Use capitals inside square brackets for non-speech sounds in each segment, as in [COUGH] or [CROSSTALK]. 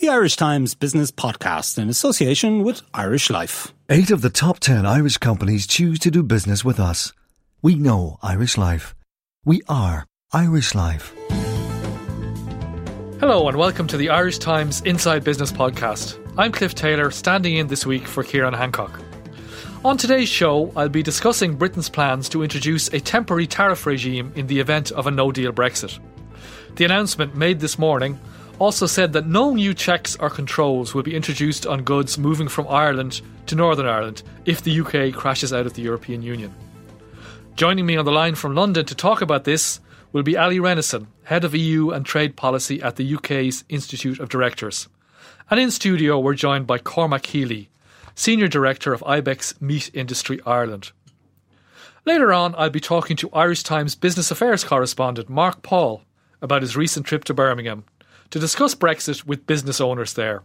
The Irish Times Business Podcast in association with Irish Life. Eight of the top ten Irish companies choose to do business with us. We know Irish Life. We are Irish Life. Hello and welcome to the Irish Times Inside Business Podcast. I'm Cliff Taylor, standing in this week for Ciarán Hancock. On today's show, I'll be discussing Britain's plans to introduce a temporary tariff regime in the event of a no deal Brexit. The announcement made this morning also said that no new checks or controls will be introduced on goods moving from Ireland to Northern Ireland if the UK crashes out of the European Union. Joining me on the line from London to talk about this will be Allie Renison, Head of EU and Trade Policy at the UK's Institute of Directors. And in studio, we're joined by Cormac Healy, Senior Director of Ibec Meat Industry Ireland. Later on, I'll be talking to Irish Times Business Affairs correspondent Mark Paul about his recent trip to Birmingham to discuss Brexit with business owners there.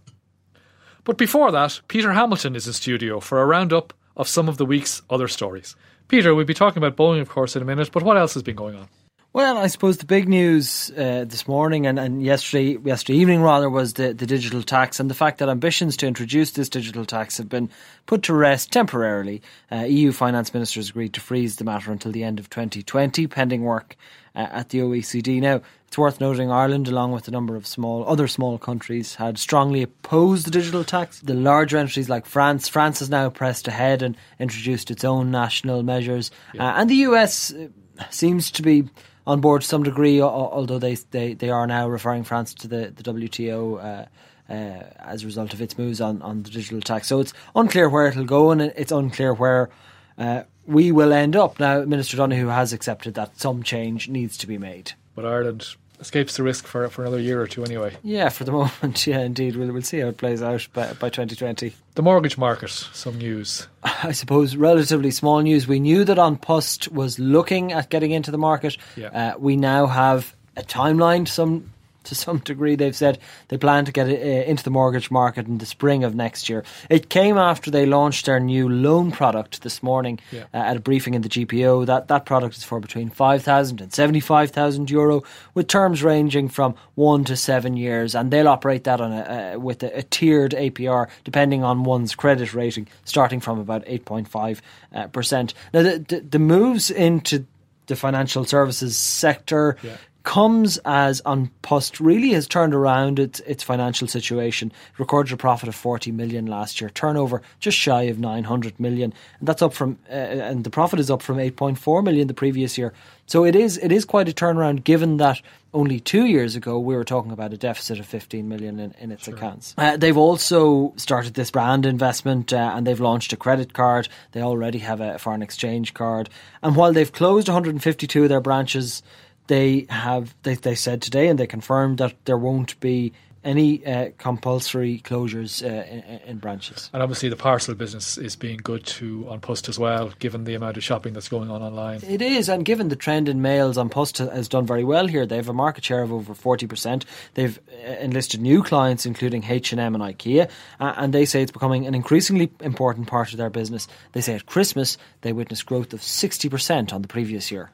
But before that, Peter Hamilton is in studio for a roundup of some of the week's other stories. Peter, we'll be talking about Boeing, of course, in a minute, but what else has been going on? Well, I suppose the big news uh, this morning and, and yesterday, yesterday evening rather, was the, the digital tax and the fact that ambitions to introduce this digital tax have been put to rest temporarily. Uh, EU finance ministers agreed to freeze the matter until the end of 2020, pending work uh, at the OECD. Now, it's worth noting Ireland, along with a number of small other small countries, had strongly opposed the digital tax. The larger entities like France, France has now pressed ahead and introduced its own national measures, yeah. uh, and the US uh, seems to be on board to some degree, although they they, they are now referring France to the the WTO. Uh, uh, as a result of its moves on, on the digital tax. So it's unclear where it'll go and it's unclear where uh, we will end up. Now, Minister Donohoe has accepted that some change needs to be made. But Ireland escapes the risk for for another year or two anyway. Yeah, for the [LAUGHS] moment, yeah, indeed. We'll, we'll see how it plays out by, by 2020. The mortgage market, some news. [LAUGHS] I suppose relatively small news. We knew that An Post was looking at getting into the market. Yeah. Uh, we now have a timeline, some to some degree. They've said they plan to get it, uh, into the mortgage market in the spring of next year. It came after they launched their new loan product this morning yeah. uh, at a briefing in the GPO. That that product is for between 5,000 and 75,000 euro, with terms ranging from one to seven years, and they'll operate that on a, uh, with a, a, tiered APR depending on one's credit rating, starting from about 8.5 uh, percent. Now the, the, the moves into the financial services sector yeah comes as Post really has turned around its its financial situation. It recorded a profit of 40 million last year, turnover just shy of 900 million, and that's up from uh, and the profit is up from 8.4 million the previous year. So it is it is quite a turnaround given that only two years ago we were talking about a deficit of 15 million in, in its sure. accounts. Uh, they've also started this brand investment uh, and they've launched a credit card. They already have a foreign exchange card, and while they've closed 152 of their branches they have they, they said today and they confirmed that there won't be any uh, compulsory closures uh, in, in, branches. And obviously, the parcel business is being good to An Post as well, given the amount of shopping that's going on online. It is, and given the trend in mails, An Post has done very well here. They have a market share of over forty percent. They've uh, enlisted new clients, including H and M and IKEA, uh, and they say it's becoming an increasingly important part of their business. They say at Christmas they witnessed growth of sixty percent on the previous year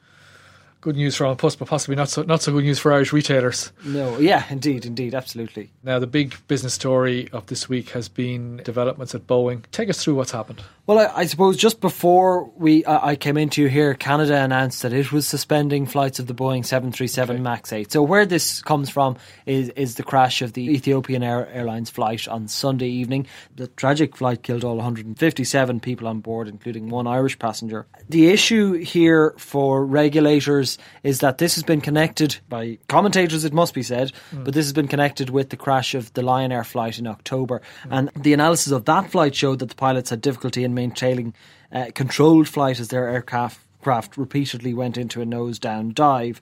good news for Post, but possibly not so not so good news for Irish retailers. No, yeah, indeed, indeed, absolutely. Now, the big business story of this week has been developments at Boeing. Take us through what's happened. Well, I, I, suppose just before we uh, I came into here, Canada announced that it was suspending flights of the Boeing 737 okay. MAX 8. So where this comes from is is the crash of the Ethiopian Air, Airlines flight on Sunday evening. The tragic flight killed all 157 people on board, including one Irish passenger. The issue here for regulators is that this has been connected by commentators, it must be said, mm. but this has been connected with the crash of the Lion Air flight in October. Mm. And the analysis of that flight showed that the pilots had difficulty in maintaining uh, controlled flight as their aircraft craft repeatedly went into a nose down dive.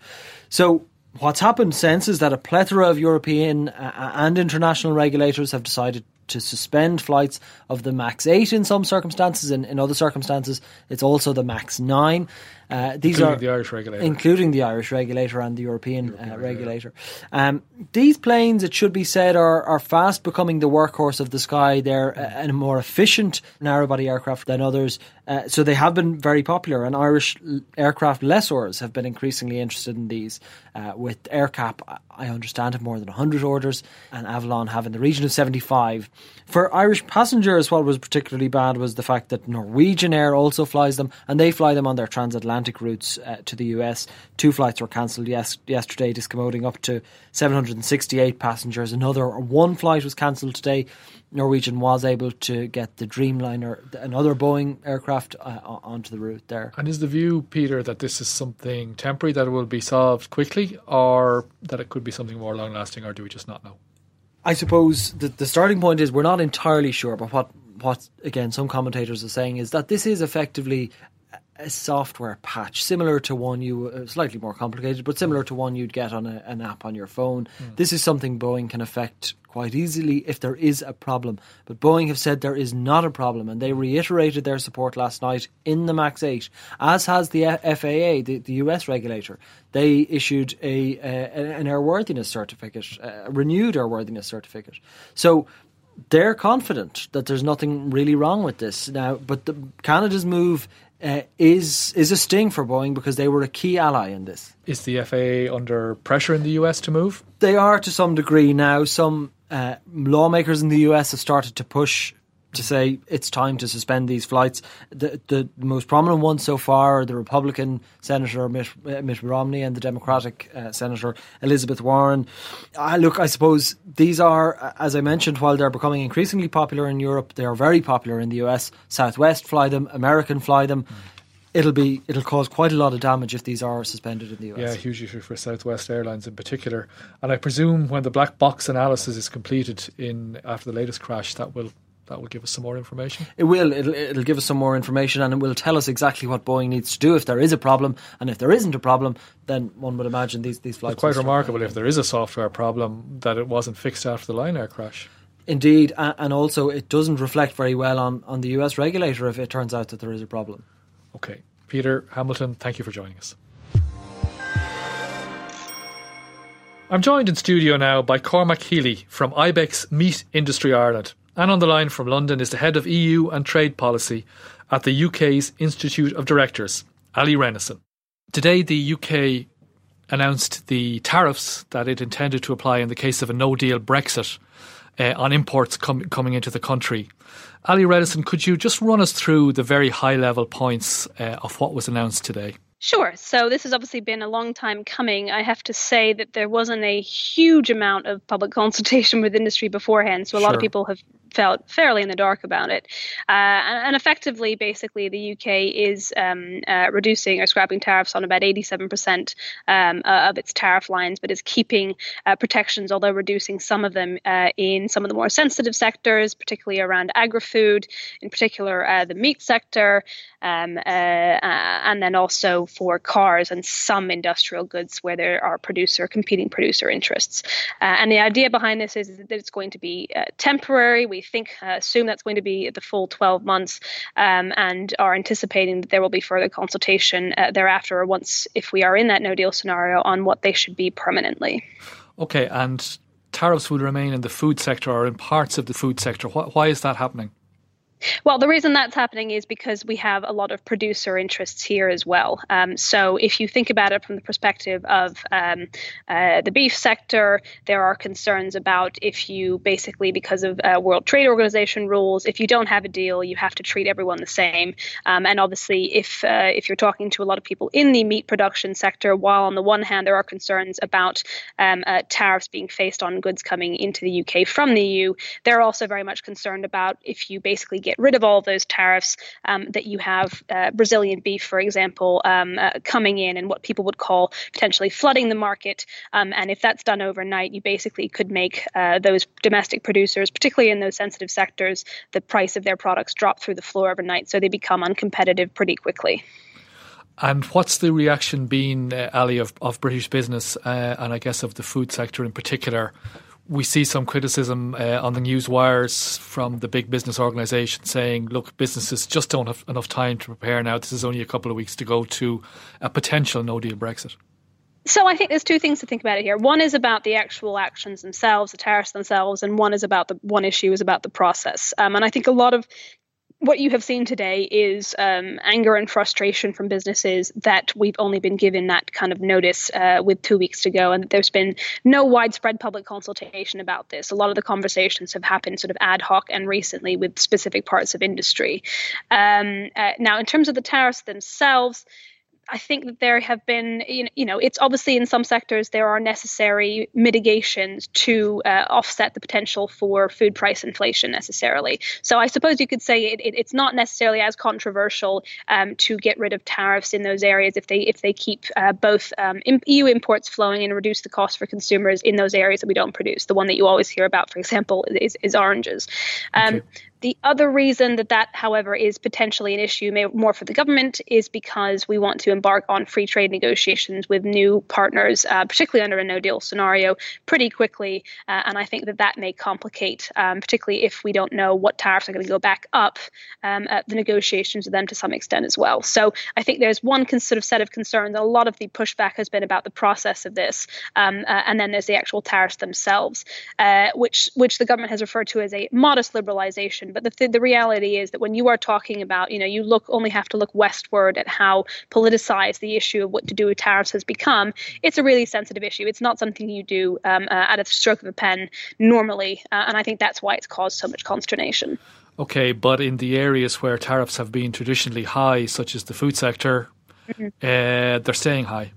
So what's happened since is that a plethora of European uh, uh and international regulators have decided to suspend flights of the MAX 8 in some circumstances. In, in other circumstances, it's also the MAX 9. Uh, these including are the Irish regulator, including the Irish regulator and the European, European uh, regulator. Um, these planes, it should be said, are, are fast becoming the workhorse of the sky. They're a, a more efficient narrow-body aircraft than others, uh, so they have been very popular. And Irish aircraft lessors have been increasingly interested in these. Uh, with AerCap, I understand, have more than 100 orders, and Avolon have in the region of 75. For Irish passengers, what was particularly bad was the fact that Norwegian Air also flies them, and they fly them on their transatlantic routes uh, to the US. Two flights were cancelled yes- yesterday, discommoding up to 768 passengers. Another one flight was cancelled today. Norwegian was able to get the Dreamliner, another Boeing aircraft, uh, onto the route there. And is the view, Peter, that this is something temporary that will be solved quickly, or that it could be something more long lasting, or do we just not know? I suppose the, the starting point is we're not entirely sure, but what what again some commentators are saying is that this is effectively a software patch similar to one you uh, slightly more complicated but similar to one you'd get on a, an app on your phone. Mm. this is something boeing can affect quite easily if there is a problem. But boeing have said there is not a problem and they reiterated their support last night in the max 8 as has the faa the, the us regulator. They issued a, a an airworthiness certificate a renewed airworthiness certificate. So they're confident that there's nothing really wrong with this. Now but the, canada's move uh, is is a sting for Boeing because they were a key ally in this. Is the FAA under pressure in the US to move? They are to some degree now. Some uh, lawmakers in the US have started to push to say it's time to suspend these flights. The the most prominent ones so far are the Republican Senator Mitt, uh, Mitt Romney and the Democratic uh, Senator Elizabeth Warren. Uh, look, I suppose these are, uh, as I mentioned, while they're becoming increasingly popular in Europe, they are very popular in the US. Southwest fly them, American fly them. Mm. It'll be it'll cause quite a lot of damage if these are suspended in the US. Yeah, huge issue for Southwest Airlines in particular. And I presume when the black box analysis is completed in after the latest crash, that will that will give us some more information. It will. It'll, it'll give us some more information and it will tell us exactly what Boeing needs to do if there is a problem. And if there isn't a problem, then one would imagine these, these flights. It's quite remarkable if there is a software problem that it wasn't fixed after the Lion Air crash. Indeed. And also, it doesn't reflect very well on, on the US regulator if it turns out that there is a problem. Okay. Peter Hamilton, thank you for joining us. I'm joined in studio now by Cormac Healy from Ibec Meat Industry Ireland. And on the line from London is the head of EU and trade policy at the UK's Institute of Directors, Allie Renison. Today, the UK announced the tariffs that it intended to apply in the case of a no deal Brexit uh, on imports com- coming into the country. Allie Renison, could you just run us through the very high level points uh, of what was announced today? Sure. So this has obviously been a long time coming. I have to say that there wasn't a huge amount of public [LAUGHS] consultation with industry beforehand. So a sure. lot of people have felt fairly in the dark about it. Uh, and, and, effectively, basically, the UK is um, uh, reducing or scrapping tariffs on about 87% um, uh, of its tariff lines, but is keeping uh, protections, although reducing some of them uh, in some of the more sensitive sectors, particularly around agri food, in particular uh, the meat sector, um, and then also for cars and some industrial goods where there are producer competing producer interests. and the idea behind this is that it's going to be temporary. We think uh, assume that's going to be the full 12 months um, and are anticipating that there will be further consultation uh, thereafter once if we are in that no deal scenario on what they should be permanently. Okay, and tariffs will remain in the food sector or in parts of the food sector. Why, why is that happening? Well, the reason that's happening is because we have a lot of producer interests here as well. Um, so, if you think about it from the perspective of um, uh, the beef sector, there are concerns about if you basically, because of uh, World Trade Organization rules, if you don't have a deal, you have to treat everyone the same. Um, and obviously, if uh, if you're talking to a lot of people in the meat production sector, while on the one hand there are concerns about um, uh, tariffs being faced on goods coming into the UK from the EU, they're also very much concerned about if you basically get get rid of all of those tariffs, um, that you have uh, Brazilian beef, for example, um, uh, coming in and what people would call potentially flooding the market. Um, and if that's done overnight, you basically could make uh, those domestic producers, particularly in those sensitive sectors, the price of their products drop through the floor overnight. So they become uncompetitive pretty quickly. And what's the reaction been, uh, Allie, of, of British business uh, and I guess of the food sector in particular we see some criticism uh, on the news wires from the big business organisations saying, look, businesses just don't have enough time to prepare now. This is only a couple of weeks to go to a potential no deal Brexit. So I think there's two things to think about it here. One is about the actual actions themselves, the tariffs themselves, and one is about the one issue is about the process. Um, and I think a lot of what you have seen today is um, anger and frustration from businesses that we've only been given that kind of notice uh, with two weeks to go, and there's been no widespread public consultation about this. A lot of the conversations have happened sort of ad hoc and recently with specific parts of industry. Um, uh, now, in terms of the tariffs themselves, I think that there have been, you know, it's obviously in some sectors there are necessary mitigations to uh, offset the potential for food price inflation necessarily. So I suppose you could say it, it, it's not necessarily as controversial um, to get rid of tariffs in those areas if they if they keep uh, both um, EU imports flowing and reduce the cost for consumers in those areas that we don't produce. The one that you always hear about, for example, is, is oranges. Um, okay. The other reason that that, however, is potentially an issue more for the government is because we want to embark on free trade negotiations with new partners, uh, particularly under a no deal scenario, pretty quickly. Uh, and I think that that may complicate, um, particularly if we don't know what tariffs are going to go back up, um, the negotiations with them to some extent as well. So I think there's one sort of set of concerns. A lot of the pushback has been about the process of this, um, uh, and then there's the actual tariffs themselves, uh, which which the government has referred to as a modest but the, th- the reality is that when you are talking about, you know, you look only have to look westward at how politicized the issue of what to do with tariffs has become. It's a really sensitive issue. It's not something you do um, uh, at a stroke of a pen normally, uh, and I think that's why it's caused so much consternation. Okay, but in the areas where tariffs have been traditionally high, such as the food sector, mm-hmm. uh, they're staying high.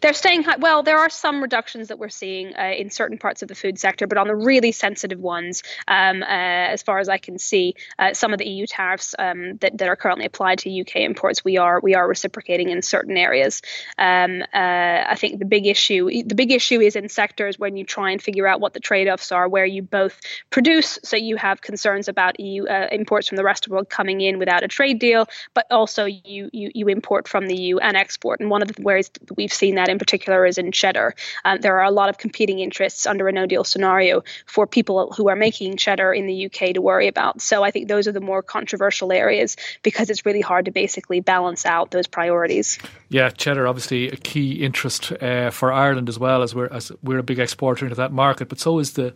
They're staying high. Well, there are some reductions that we're seeing uh, in certain parts of the food sector, but on the really sensitive ones, um, uh, as far as I can see, uh, some of the EU tariffs um, that, that are currently applied to UK imports, we are we are reciprocating in certain areas. Um, uh, I think the big issue the big issue is in sectors when you try and figure out what the trade-offs are, where you both produce, so you have concerns about EU uh, imports from the rest of the world coming in without a trade deal, but also you you, you import from the EU and export. And one of the ways we've seen seen that in particular is in cheddar. Um, there are a lot of competing interests under a no deal scenario for people who are making cheddar in the UK to worry about. So I think those are the more controversial areas because it's really hard to basically balance out those priorities. Yeah, cheddar obviously a key interest uh, for Ireland as well as we're as we're a big exporter into that market, but so is the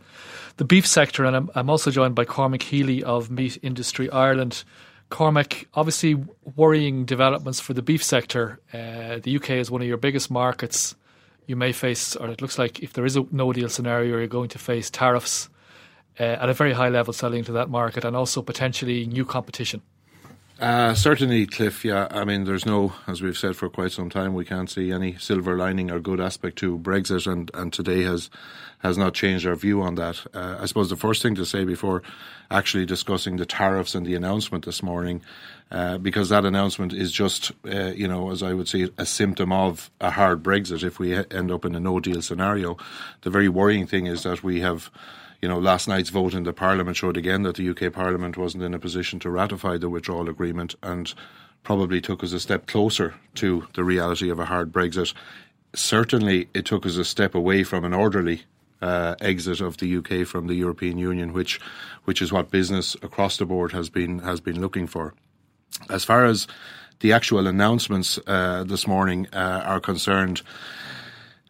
the beef sector. And I'm, I'm also joined by Cormac Healy of Meat Industry Ireland. Cormac, obviously worrying developments for the beef sector. Uh, the UK is one of your biggest markets. You may face, or it looks like if there is a no deal scenario, you're going to face tariffs uh, at a very high level selling to that market and also potentially new competition. Uh, certainly, Cliff. Yeah, I mean, there's no, as we've said for quite some time, we can't see any silver lining or good aspect to Brexit, and, and today has has not changed our view on that. Uh, I suppose the first thing to say before actually discussing the tariffs and the announcement this morning, uh, because that announcement is just, uh, you know, as I would say, a symptom of a hard Brexit. If we end up in a no deal scenario, the very worrying thing is that we have you know, last night's vote in the Parliament showed again that the UK Parliament wasn't in a position to ratify the withdrawal agreement and probably took us a step closer to the reality of a hard Brexit. Certainly, it took us a step away from an orderly uh, exit of the UK from the European Union, which which is what business across the board has been has been looking for. As far as the actual announcements uh, this morning uh, are concerned,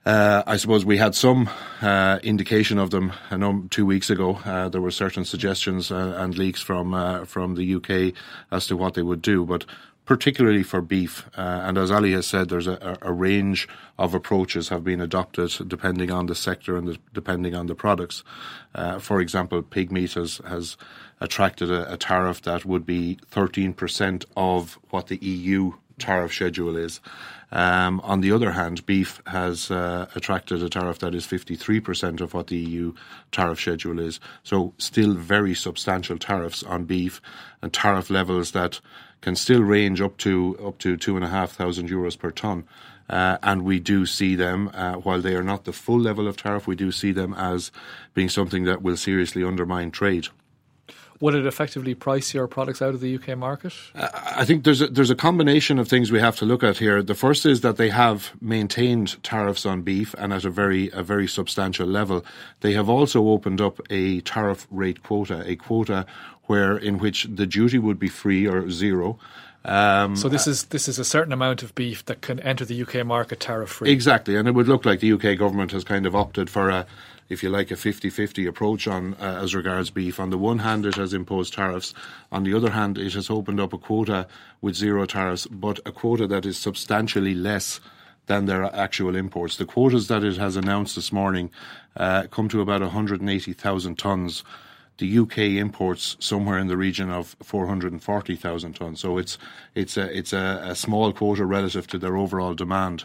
Uh, I suppose we had some uh, indication of them. I know two weeks ago uh, there were certain suggestions uh, and leaks from uh, from the UK as to what they would do, but particularly for beef. Uh, and as Allie has said, there's a, a, range of approaches have been adopted depending on the sector and the, depending on the products. Uh, for example, pig meat has, has attracted a, a, tariff that would be 13% of what the EU tariff schedule is. Um, on the other hand, beef has uh, attracted a tariff that is 53% of what the EU tariff schedule is. So, still very substantial tariffs on beef and tariff levels that can still range up to up to two and a half thousand euros per ton. Uh, and we do see them, uh, while they are not the full level of tariff, we do see them as being something that will seriously undermine trade. Would it effectively price your products out of the UK market? Uh, I think there's a, there's a combination of things we have to look at here. The first is that they have maintained tariffs on beef and at a very a very substantial level. They have also opened up a tariff rate quota, a quota where in which the duty would be free or zero. Um, so this is this is a certain amount of beef that can enter the UK market tariff free. Exactly, and it would look like the UK government has kind of opted for a, if you like, a 50-50 approach on uh, as regards beef. On the one hand, it has imposed tariffs. On the other hand, it has opened up a quota with zero tariffs, but a quota that is substantially less than their actual imports. The quotas that it has announced this morning uh, come to about 180,000 tonnes the UK imports somewhere in the region of 440,000 tonnes. So it's it's a it's a, a, small quota relative to their overall demand.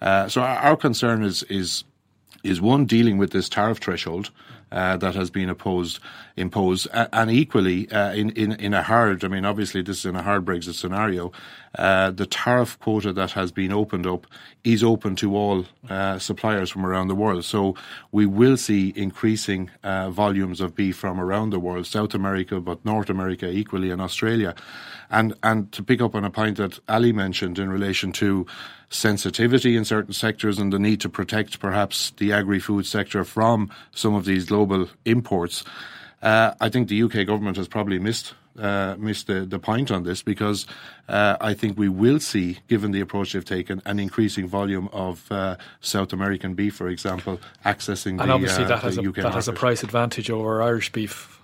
Uh, so our, our, concern is is is one dealing with this tariff threshold uh, that has been opposed, imposed, and equally uh, in, in in a hard. I mean, obviously, this is in a hard Brexit scenario. Uh, the tariff quota that has been opened up is open to all uh, suppliers from around the world. So we will see increasing uh, volumes of beef from around the world, South America, but North America equally, and Australia. And and to pick up on a point that Allie mentioned in relation to sensitivity in certain sectors and the need to protect perhaps the agri-food sector from some of these global imports. Uh, I think the UK government has probably missed uh, missed the, the point on this because uh, I think we will see, given the approach they've taken, an increasing volume of uh, South American beef, for example, accessing and the, obviously uh, that has a, that has a price advantage over Irish beef.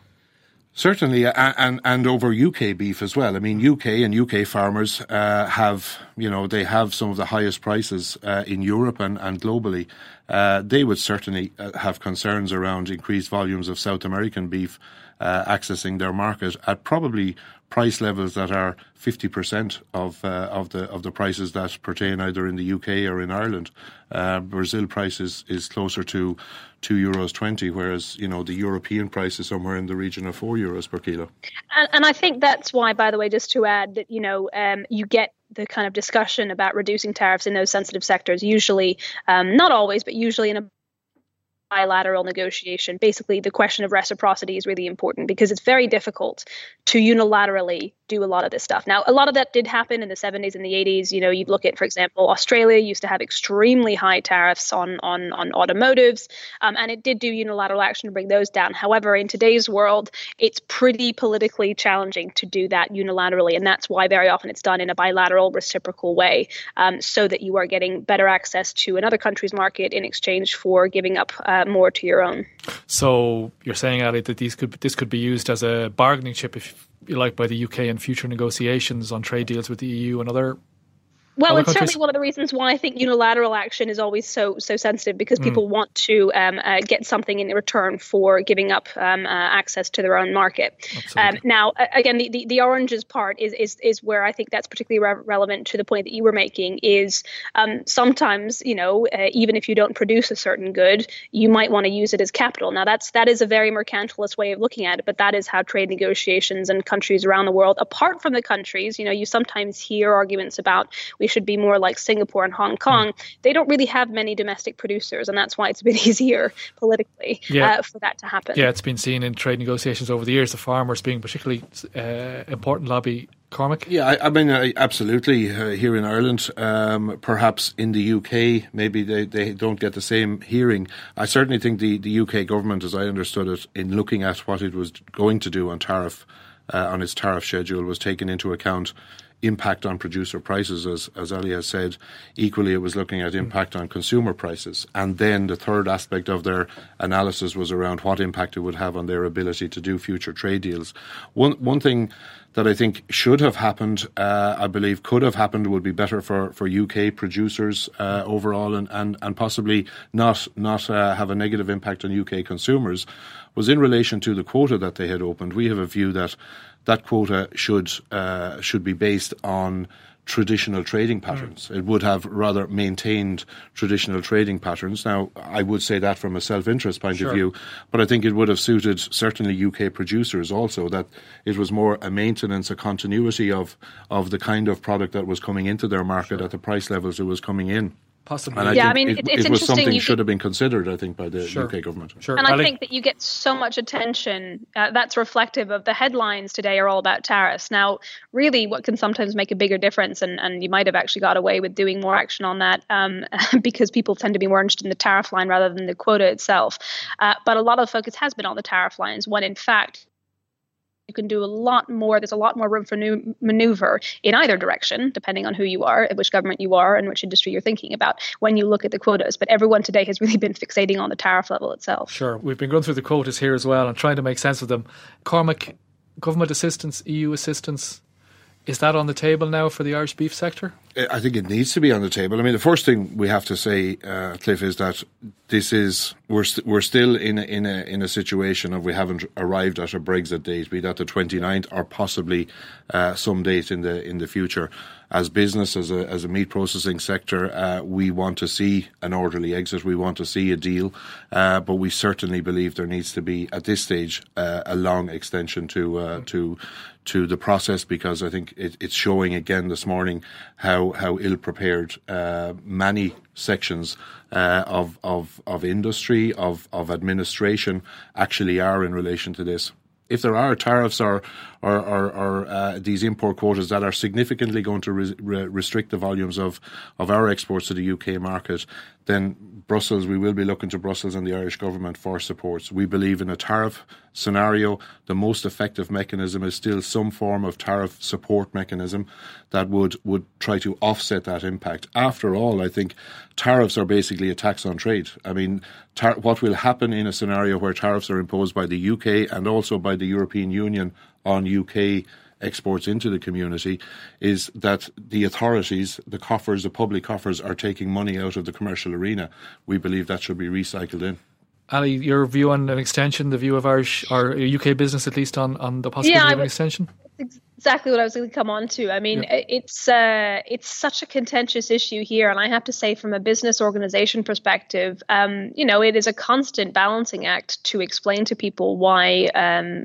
Certainly, and and over UK beef as well. I mean, UK and UK farmers uh, have, you know, they have some of the highest prices uh, in Europe and, and globally. Uh, they would certainly uh, have concerns around increased volumes of South American beef uh, accessing their market at probably price levels that are 50% of uh, of the of the prices that pertain either in the UK or in Ireland. Uh, Brazil price is, is closer to two euros twenty, whereas you know the European price is somewhere in the region of four euros per kilo. And, and I think that's why, by the way, just to add that you know um, you get the kind of discussion about reducing tariffs in those sensitive sectors. Usually, um, not always, but usually in a bilateral negotiation. Basically, the question of reciprocity is really important because it's very difficult to unilaterally do a lot of this stuff. Now, a lot of that did happen in the 70s and the 80s. You know, you look at, for example, Australia used to have extremely high tariffs on on on automotives, um, and it did do unilateral action to bring those down. However, in today's world, it's pretty politically challenging to do that unilaterally, and that's why very often it's done in a bilateral, reciprocal way, um, so that you are getting better access to another country's market in exchange for giving up uh, more to your own. So you're saying, Allie, that these could this could be used as a bargaining chip if like, by the UK in future negotiations on trade deals with the EU and other well, it's countries? certainly one of the reasons why I think unilateral action is always so so sensitive because mm. people want to um, uh, get something in return for giving up um, uh, access to their own market. Um, now, again, the, the, the, oranges part is, is is where I think that's particularly re- relevant to the point that you were making. Is um, sometimes you know uh, even if you don't produce a certain good, you might want to use it as capital. Now, that's that is a very mercantilist way of looking at it, but that is how trade negotiations and countries around the world, apart from the countries, you know, you sometimes hear arguments about we should be more like Singapore and Hong Kong, they don't really have many domestic producers, and that's why it's a bit [LAUGHS] easier politically yeah. uh, for that to happen. Yeah, it's been seen in trade negotiations over the years, the farmers being particularly uh, important lobby Cormac? Yeah, I, I mean, uh, absolutely. Uh, here in Ireland, um, perhaps in the UK, maybe they, they don't get the same hearing. I certainly think the, the UK government, as I understood it, in looking at what it was going to do on tariff, uh, on its tariff schedule, was taken into account impact on producer prices, as, as Allie has said. Equally, it was looking at impact on consumer prices. And then the third aspect of their analysis was around what impact it would have on their ability to do future trade deals. One, one thing that I think should have happened, uh, I believe could have happened, would be better for, for UK producers uh, overall and, and, and possibly not, not uh, have a negative impact on UK consumers, was in relation to the quota that they had opened. We have a view that that quota should uh, should be based on traditional trading patterns. Mm. It would have rather maintained traditional trading patterns. Now, I would say that from a self interest point sure. of view, but I think it would have suited certainly UK producers also that it was more a maintenance, a continuity of, of the kind of product that was coming into their market sure. at the price levels it was coming in. Possibly. I yeah, I mean, it, it's it was something should have been considered, I think, by the sure. UK government. Sure. And I think that you get so much attention. Uh, that's reflective of the headlines today are all about tariffs. Now, really, what can sometimes make a bigger difference, and, and you might have actually got away with doing more action on that um, [LAUGHS] because people tend to be more interested in the tariff line rather than the quota itself. Uh, but a lot of focus has been on the tariff lines when, in fact, you can do a lot more. There's a lot more room for new maneuver in either direction, depending on who you are, which government you are, and which industry you're thinking about when you look at the quotas. But everyone today has really been fixating on the tariff level itself. Sure. We've been going through the quotas here as well and trying to make sense of them. Cormac, government assistance, EU assistance, is that on the table now for the Irish beef sector? I think it needs to be on the table. I mean, the first thing we have to say, uh, Cliff, is that this is we're we st- we're still in a, in a in a situation of we haven't arrived at a Brexit date, be that the 29th or possibly uh, some date in the in the future. As business, as a as a meat processing sector, uh, we want to see an orderly exit. We want to see a deal, uh, but we certainly believe there needs to be at this stage uh, a long extension to uh, to to the process because I think it, it's showing again this morning how how ill prepared uh, many sections uh, of of of industry of of administration actually are in relation to this. If there are tariffs or or, or, or uh, these import quotas that are significantly going to re- restrict the volumes of, of our exports to the UK market, then Brussels, we will be looking to Brussels and the Irish government for supports. We believe in a tariff scenario, the most effective mechanism is still some form of tariff support mechanism that would, would try to offset that impact. After all, I think tariffs are basically a tax on trade. I mean, tar- what will happen in a scenario where tariffs are imposed by the UK and also by the European Union on UK exports into the community is that the authorities, the coffers, the public coffers, are taking money out of the commercial arena. We believe that should be recycled in. Allie, your view on an extension, the view of Irish or UK business at least on, on the possibility yeah, of an extension? Exactly what I was going to come on to. I mean, yeah. it's uh, it's such a contentious issue here, and I have to say, from a business organization perspective, um, you know, it is a constant balancing act to explain to people why um,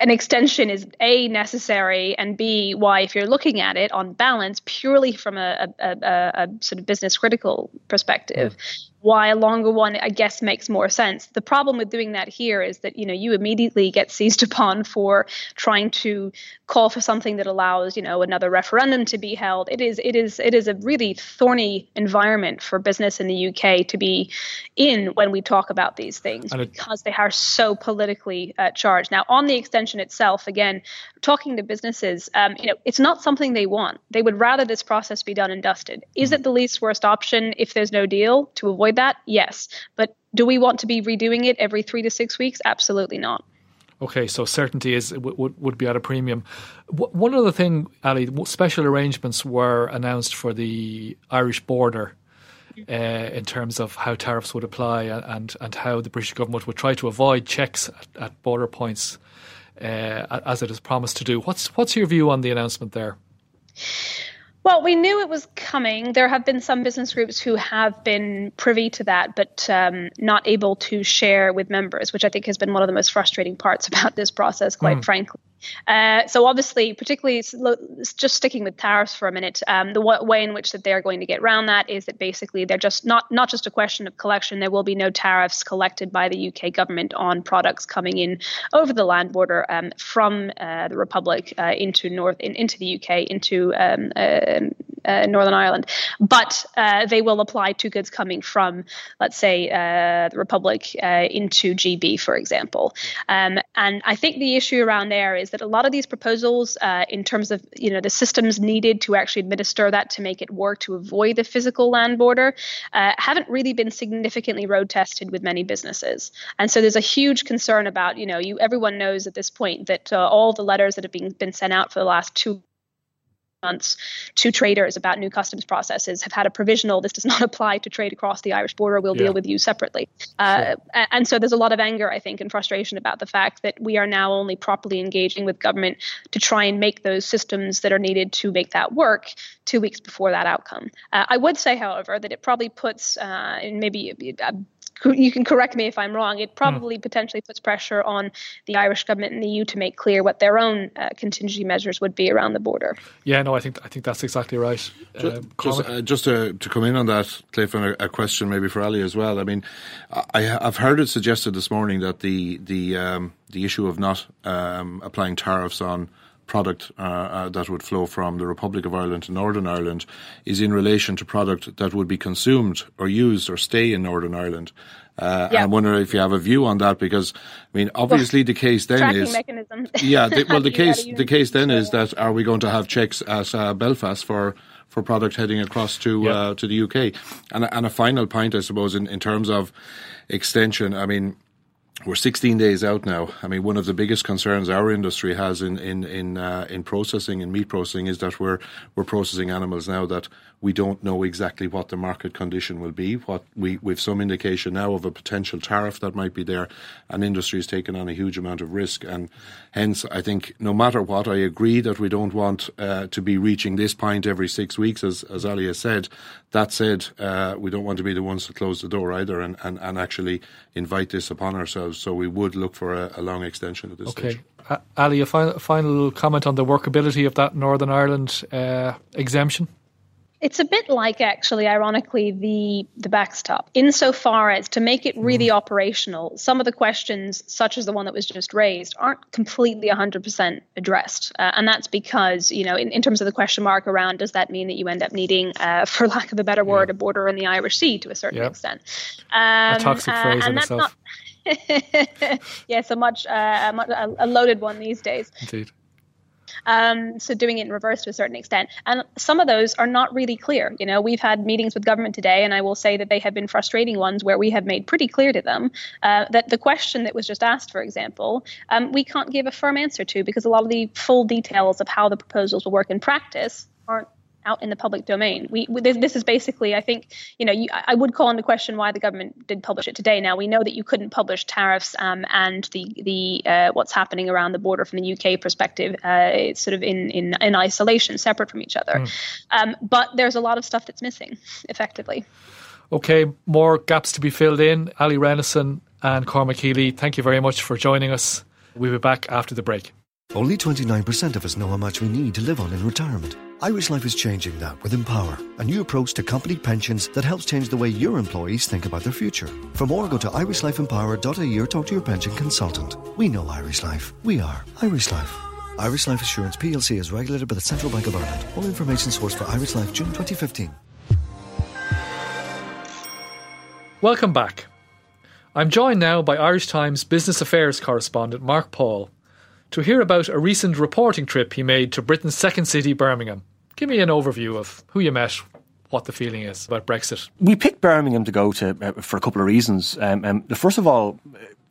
an extension is a necessary and b why if you're looking at it on balance purely from a, a, a, a sort of business critical perspective. Mm why a longer one i guess makes more sense. The problem with doing that here is that you know you immediately get seized [LAUGHS] upon for trying to call for something that allows you know another referendum to be held. It is it is it is a really thorny environment for business in the uk to be in when we talk about these things because they are so politically uh, charged. Now on the extension itself again talking to businesses um, you know it's not something they want they would rather this process be done and dusted is it the least worst option if there's no deal to avoid that? Yes. But do we want to be redoing it every three to six weeks? Absolutely not. Okay, so certainty is would would be at a premium. One other thing, Allie, special arrangements were announced for the Irish border uh, in terms of how tariffs would apply and and how the British government would try to avoid checks at, at border points, uh, as it has promised to do. What's what's your view on the announcement there? Well, we knew it was coming. There have been some business groups who have been privy to that, but um, not able to share with members, which I think has been one of the most frustrating parts [LAUGHS] about this process, quite mm. frankly. Uh, so obviously, particularly just sticking with tariffs for a minute, um, the way in which that they are going to get around that is that basically they're just not not just a question of collection. There will be no tariffs collected by the UK government on products coming in over the land border um, from uh, the Republic uh, into North in, into the UK into um, uh, uh, Northern Ireland, but uh, they will apply to goods coming from, let's say, uh, the Republic uh, into GB, for example. Um, and I think the issue around there is that a lot of these proposals, uh, in terms of you know the systems needed to actually administer that to make it work to avoid the physical land border, haven't really been significantly road tested with many businesses. And so there's a huge concern about you know you everyone knows at this point that all the letters that have been been sent out for the last two months to traders about new customs processes have had a provisional this does not apply to trade across the Irish border. We'll yeah. deal with you separately. Uh, and so there's a lot of anger I think and frustration about the fact that we are now only properly engaging with government to try and make those systems that are needed to make that work two weeks before that outcome. Uh, I would say however that it probably puts uh, in maybe a, a you can correct me if I'm wrong. It probably mm. potentially puts pressure on the Irish government and the EU to make clear what their own uh, contingency measures would be around the border. Yeah, no, I think I think that's exactly right. Just, um, just, uh, just to, to, come in on that, Cliff, and a, a, question maybe for Allie as well. I mean, I, have heard it suggested this morning that the the um, the issue of not um, applying tariffs on product uh, uh, that would flow from the Republic of Ireland to Northern Ireland is in relation to product that would be consumed or used or stay in Northern Ireland. Uh, yeah. I wonder if you have a view on that because, I mean, obviously well, the case then is mechanism. [LAUGHS] [LAUGHS] yeah. The, well, the case the case then is that are we going to have checks at uh, Belfast for for product heading across to yeah. uh, to the UK? And and a final point, I suppose, in in terms of extension. I mean, we're 16 days out now. I mean, one of the biggest concerns our industry has in in in uh, in processing and meat processing is that we're we're processing animals now that we don't know exactly what the market condition will be. What we we've some indication now of a potential tariff that might be there, and industry is taking on a huge amount of risk. And hence, I think no matter what, I agree that we don't want uh, to be reaching this point every six weeks, as as Allie has said. That said, uh, we don't want to be the ones to close the door either, and, and, and actually invite this upon ourselves. So we would look for a, a long extension at this okay. stage. Allie, a final, final comment on the workability of that Northern Ireland uh, exemption. It's a bit like, actually, ironically, the the backstop, insofar as to make it really mm. operational. Some of the questions, such as the one that was just raised, aren't completely 100% addressed, uh, and that's because, you know, in, in terms of the question mark around, does that mean that you end up needing, uh, [LAUGHS] for lack of a better word, yeah. a border in the Irish Sea to a certain yep. extent? Um, a toxic uh, phrase in itself. Not, [LAUGHS] yes, a much, uh, a, a loaded one these days. Indeed. Um, so doing it in reverse to a certain extent. And some of those are not really clear. You know, we've had meetings with government today, and I will say that they have been frustrating ones where we have made pretty clear to them uh, that the question that was just asked, for example, um, we can't give a firm answer to because a lot of the full details of how the proposals will work in practice aren't out in the public domain. We, this, this, is basically, I think, you know, you, I would call into question why the government did publish it today. Now we know that you couldn't publish tariffs um, and the the uh, what's happening around the border from the UK perspective. Uh, it's sort of in in in isolation, separate from each other. Mm. Um, but there's a lot of stuff that's missing, effectively. Okay, more gaps to be filled in. Allie Renison and Cormac Healy, thank you very much for joining us. We'll be back after the break. Only 29% of us know how much we need to live on in retirement. Irish Life is changing that with Empower, a new approach to company pensions that helps change the way your employees think about their future. For more, go to irishlifeempower.ie or talk to your pension consultant. We know Irish Life. We are Irish Life. Irish Life Assurance PLC is regulated by the Central Bank of Ireland. All information sourced for Irish Life June 2015. Welcome back. I'm joined now by Irish Times business affairs correspondent Mark Paul to hear about a recent reporting trip he made to Britain's second city, Birmingham. Give me an overview of who you met, what the feeling is about Brexit. We picked Birmingham to go to uh, for a couple of reasons. Um, um, first of all,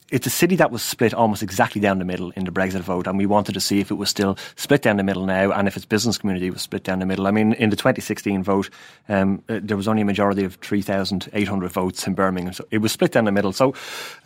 it's a city that was split almost exactly down the middle in the Brexit vote, and we wanted to see if it was still split down the middle now, and if its business community was split down the middle. I mean, in the 2016 vote, um, uh, there was only a majority of 3,800 votes in Birmingham, so it was split down the middle. So,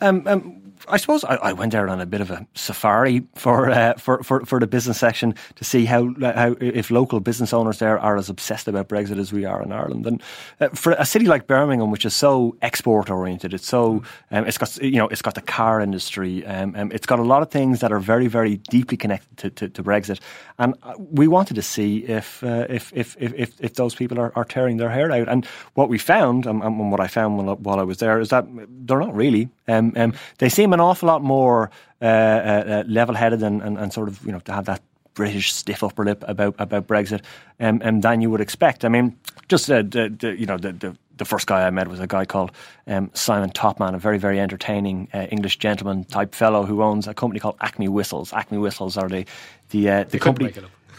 um, um, I suppose I, I, went there on a bit of a safari for, uh, for, for for the business section to see how how if local business owners there are as obsessed about Brexit as we are in Ireland. And uh, for a city like Birmingham, which is so export oriented, it's so um, it's got you know it's got the car industry, um, um, it's got a lot of things that are very very deeply connected to, to, to Brexit. And uh, we wanted to see if uh, if, if, if if those people are, are tearing their hair out. And what we found, and, and what I found while, while I was there, is that they're not really. Um, um, they seem an awful lot more uh, uh, uh, level-headed and, and, and, sort of you know to have that British stiff upper lip about about Brexit um, um, than you would expect. I mean, just uh, the, the, you know the, the the first guy I met was a guy called um, Simon Topman, a very, very entertaining uh, English gentleman type fellow who owns a company called Acme Whistles. Acme Whistles are the the, uh, the company.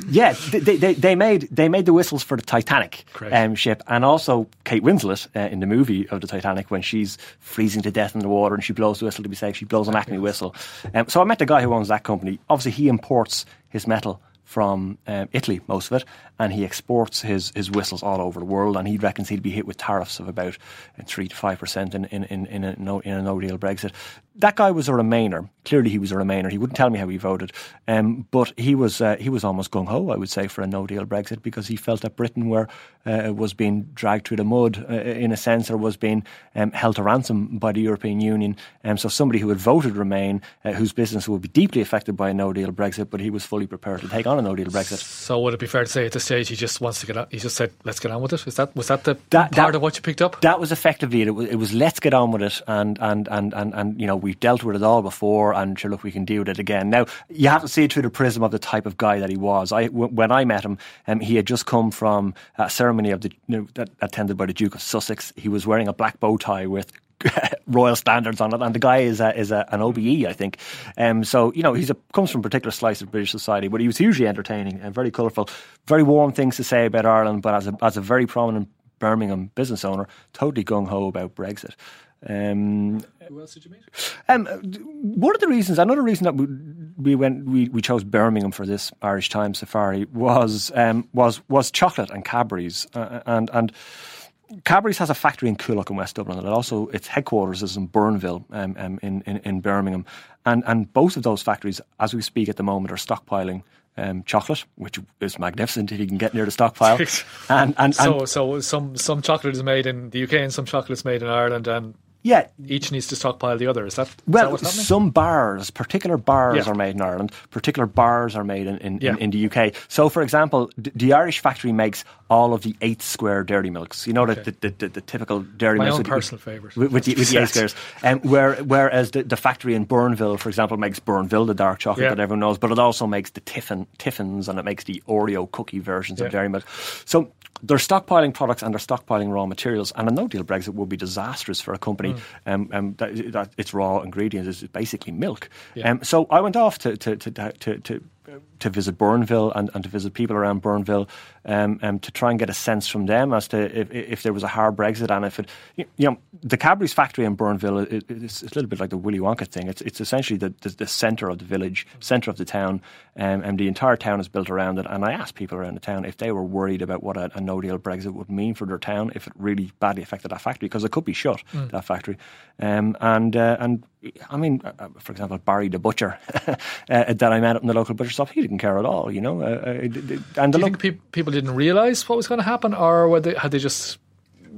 Yeah, they, they, they made they made the whistles for the Titanic um, ship, and also Kate Winslet uh, in the movie of the Titanic when she's freezing to death in the water and she blows the whistle to be safe. She blows an Acme whistle. Um, so I met the guy who owns that company. Obviously, he imports his metal from um, Italy, most of it, and he exports his, his whistles all over the world. And he reckons he'd be hit with tariffs of about uh, three to five percent in in in, in a no in a no deal Brexit. That guy was a Remainer. Clearly, he was a Remainer. He wouldn't tell me how he voted, um, but he was uh, he was almost gung ho, I would say, for a no deal Brexit because he felt that Britain were uh, was being dragged through the mud uh, in a sense, or was being um, held to ransom by the European Union. Um, so somebody who had voted Remain, uh, whose business would be deeply affected by a no deal Brexit, but he was fully prepared to take on a no deal Brexit. So would it be fair to say at this stage he just wants to get on? He just said, "Let's get on with it." Is that was that the that, part that, of what you picked up? That was effectively it. It was, it was let's get on with it, and and and and and you know we've dealt with it all before, and sure, look, we can deal with it again. Now you have to see it through the prism of the type of guy that he was. I w- when I met him, um, he had just come from a ceremony of the you know, that attended by the Duke of Sussex. He was wearing a black bow tie with [LAUGHS] royal standards on it, and the guy is a, is a, an OBE, I think. Um, so you know, he's a, comes from a particular slice of British society, but he was hugely entertaining and very colourful, very warm things to say about Ireland. But as a as a very prominent Birmingham business owner, totally gung ho about Brexit. Um, Who else did you meet? Um, one of the reasons, another reason that we, we went, we, we chose Birmingham for this Irish Times safari was um, was was chocolate and Cadbury's, uh, and and Cadbury's has a factory in Coolock in West Dublin, and it also its headquarters is in Bournville um, um, in, in, in Birmingham, and and both of those factories, as we speak at the moment, are stockpiling um, chocolate, which is magnificent if you can get near the stockpile. [LAUGHS] and, and, and so so some some chocolate is made in the UK and some chocolate is made in Ireland, and yeah, each needs to stockpile the other. Is that is well? That some bars, particular bars, yeah. are made in Ireland. Particular bars are made in in, yeah. in, in, the UK. So, for example, the, the, Irish factory makes all of the eight square dairy milks. You know okay. the, the, the, the, typical dairy My milks. My own with, personal favourite with, with, the, with the eight squares. Um, where, whereas the, the factory in Bournville, for example, makes Bournville the dark chocolate yeah. that everyone knows, but it also makes the Tiffin Tiffins and it makes the Oreo cookie versions of dairy milk. So they're stockpiling products and they're stockpiling raw materials. And a no deal Brexit would be disastrous for a company. Mm. Um, um, that, that, its raw ingredients is basically milk. Yeah. Um, so I went off to, to, to, to, to visit Bournville and, and to visit people around Bournville um, um, to try and get a sense from them as to if, if there was a hard Brexit and if it, you know, the Cadbury's factory in Bournville is it's, it's a little bit like the Willy Wonka thing. It's, it's essentially the, the, the centre of the village, centre of the town, um, and the entire town is built around it. And I asked people around the town if they were worried about what a, a no deal Brexit would mean for their town if it really badly affected that factory, because it could be shut, mm. that factory. Um, and, uh, and I mean, uh, uh, for example, Barry the butcher [LAUGHS] uh, that I met up in the local butcher shop, he didn't care at all, you know. And Do you think pe- people didn't realise what was going to happen, or they, had they just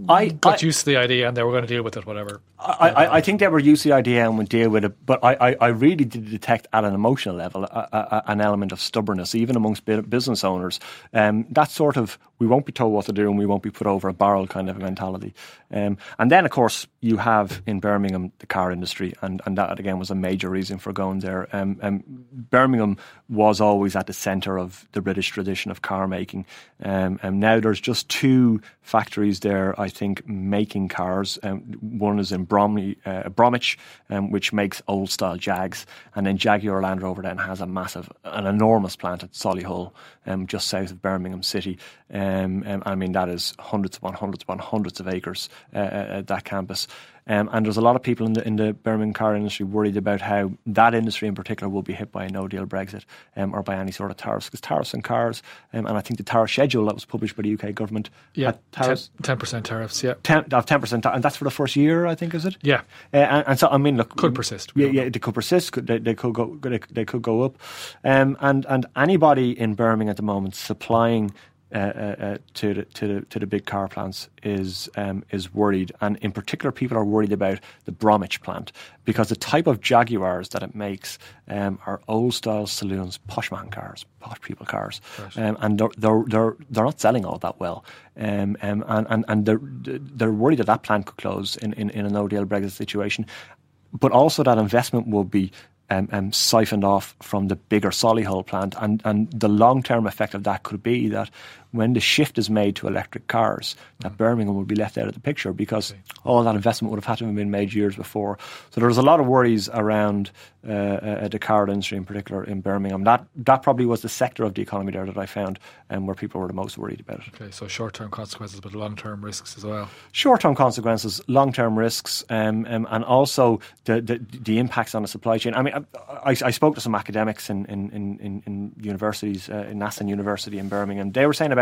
I got I, used to the idea and they were going to deal with it, whatever. I, I, I, think they were used to the idea and would deal with it, but I, I, really did detect at an emotional level a, a, an element of stubbornness, even amongst business owners. Um, that sort of we won't be told what to do and we won't be put over a barrel kind of a mentality. Um, and then, of course, you have in Birmingham the car industry, and, and that again was a major reason for going there. Um, um, Birmingham was always at the centre of the British tradition of car making, um, and now there's just two factories there, I think, making cars. Um, one is in Bromley, uh, Bromwich, um, which makes old style Jags, and then Jaguar Land Rover then has a massive, an enormous plant at Solihull, um, just south of Birmingham City. Um, um, I mean, that is hundreds upon hundreds upon hundreds of acres uh, uh at that campus. Um, and there's a lot of people in the in the Birmingham car industry worried about how that industry in particular will be hit by a No Deal Brexit um, or by any sort of tariffs because tariffs on cars um, and I think the tariff schedule that was published by the UK government yeah ten percent tariffs yeah. Ten percent and that's for the first year I think is it? Yeah. Uh, and, and, so I mean look could persist yeah yeah they could persist could, they, they, could go they, they could go up. Um, and and anybody in Birmingham at the moment supplying uh, uh, uh, to the to the to the big car plants is um, is worried, and in particular, people are worried about the Bromwich plant because the type of Jaguars that it makes um, are old style saloons, posh man cars, posh people cars, right. um, and they're, they're they're they're not selling all that well, um, um, and and and they're they're worried that that plant could close in, in, in a no deal Brexit situation, but also that investment will be um, um, siphoned off from the bigger Solihull plant. And, and the long term effect of that could be that when the shift is made to electric cars, that Birmingham would be left out of the picture because all that investment would have had to have been made years before. So there was a lot of worries around uh, uh, the car industry in particular in Birmingham. That that probably was the sector of the economy there that I found um, where people were the most worried about it. Okay, so short term consequences, but long term risks as well. Short term consequences, long term risks, um, um, and also the, the, the impacts on the supply chain. I mean, I, I, I spoke to some academics in in, in, in universities, uh, in Aston University in Birmingham. They were saying about,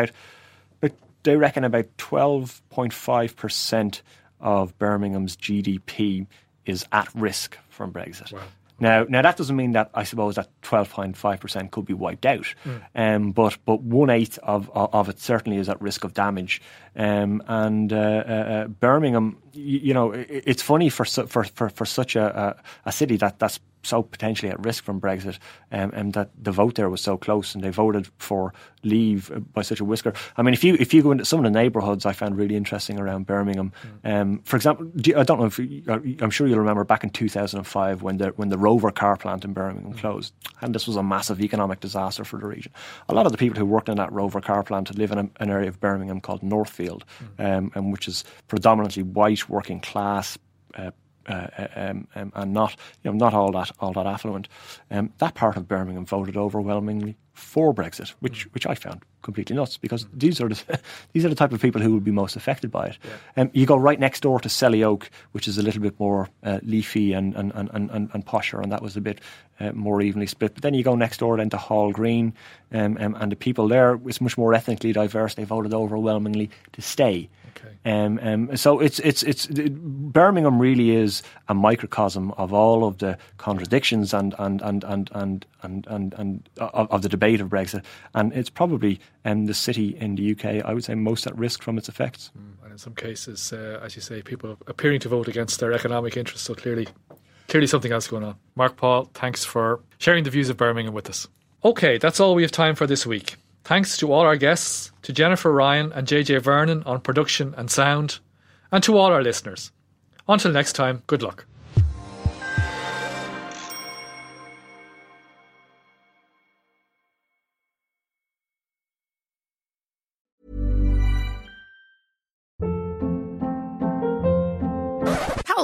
but they reckon about twelve point five percent of Birmingham's GDP is at risk from Brexit. Wow. Now, now that doesn't mean that I suppose that twelve point five percent could be wiped out, um, but but one eighth of, of it certainly is at risk of damage. Um, and uh, uh, uh, Birmingham, you, you know, it, it's funny for su- for for, for such a, a, a city that that's so potentially at risk from Brexit, um, and that the vote there was so close, and they voted for leave by such a whisker. I mean, if you if you go into some of the neighbourhoods, I found really interesting around Birmingham. Um, for example, I don't know if you, I'm sure you'll remember back in 2005 when the when the Rover car plant in Birmingham closed, and this was a massive economic disaster for the region. A lot of the people who worked in that Rover car plant live in a, an area of Birmingham called Northfield, um, and which is predominantly white, working class. Uh, uh, um, um, and not you know not all that all that affluent. Um, that part of Birmingham voted overwhelmingly for Brexit, which which I found completely nuts because these are the [LAUGHS] these are the type of people who will be most affected by it. Um, you go right next door to Selly Oak, which is a little bit more uh, leafy and and, and, and, and posher, and that was a bit uh, more evenly split. But then you go next door then to Hall Green, um, um, and the people there is much more ethnically diverse. They voted overwhelmingly to stay. Okay. Um, um, so it's it's it's Birmingham really is a microcosm of all of the contradictions and and and and and and, and, and of, of the debate of Brexit, and it's probably um, the city in the UK I would say most at risk from its effects. And in some cases, uh, as you say, people appearing to vote against their economic interests. So clearly, clearly something else going on. Mark Paul, thanks for sharing the views of Birmingham with us. Okay, that's all we have time for this week. Thanks to all our guests, to Jennifer Ryan and JJ Vernon on production and sound, and to all our listeners. Until next time, good luck.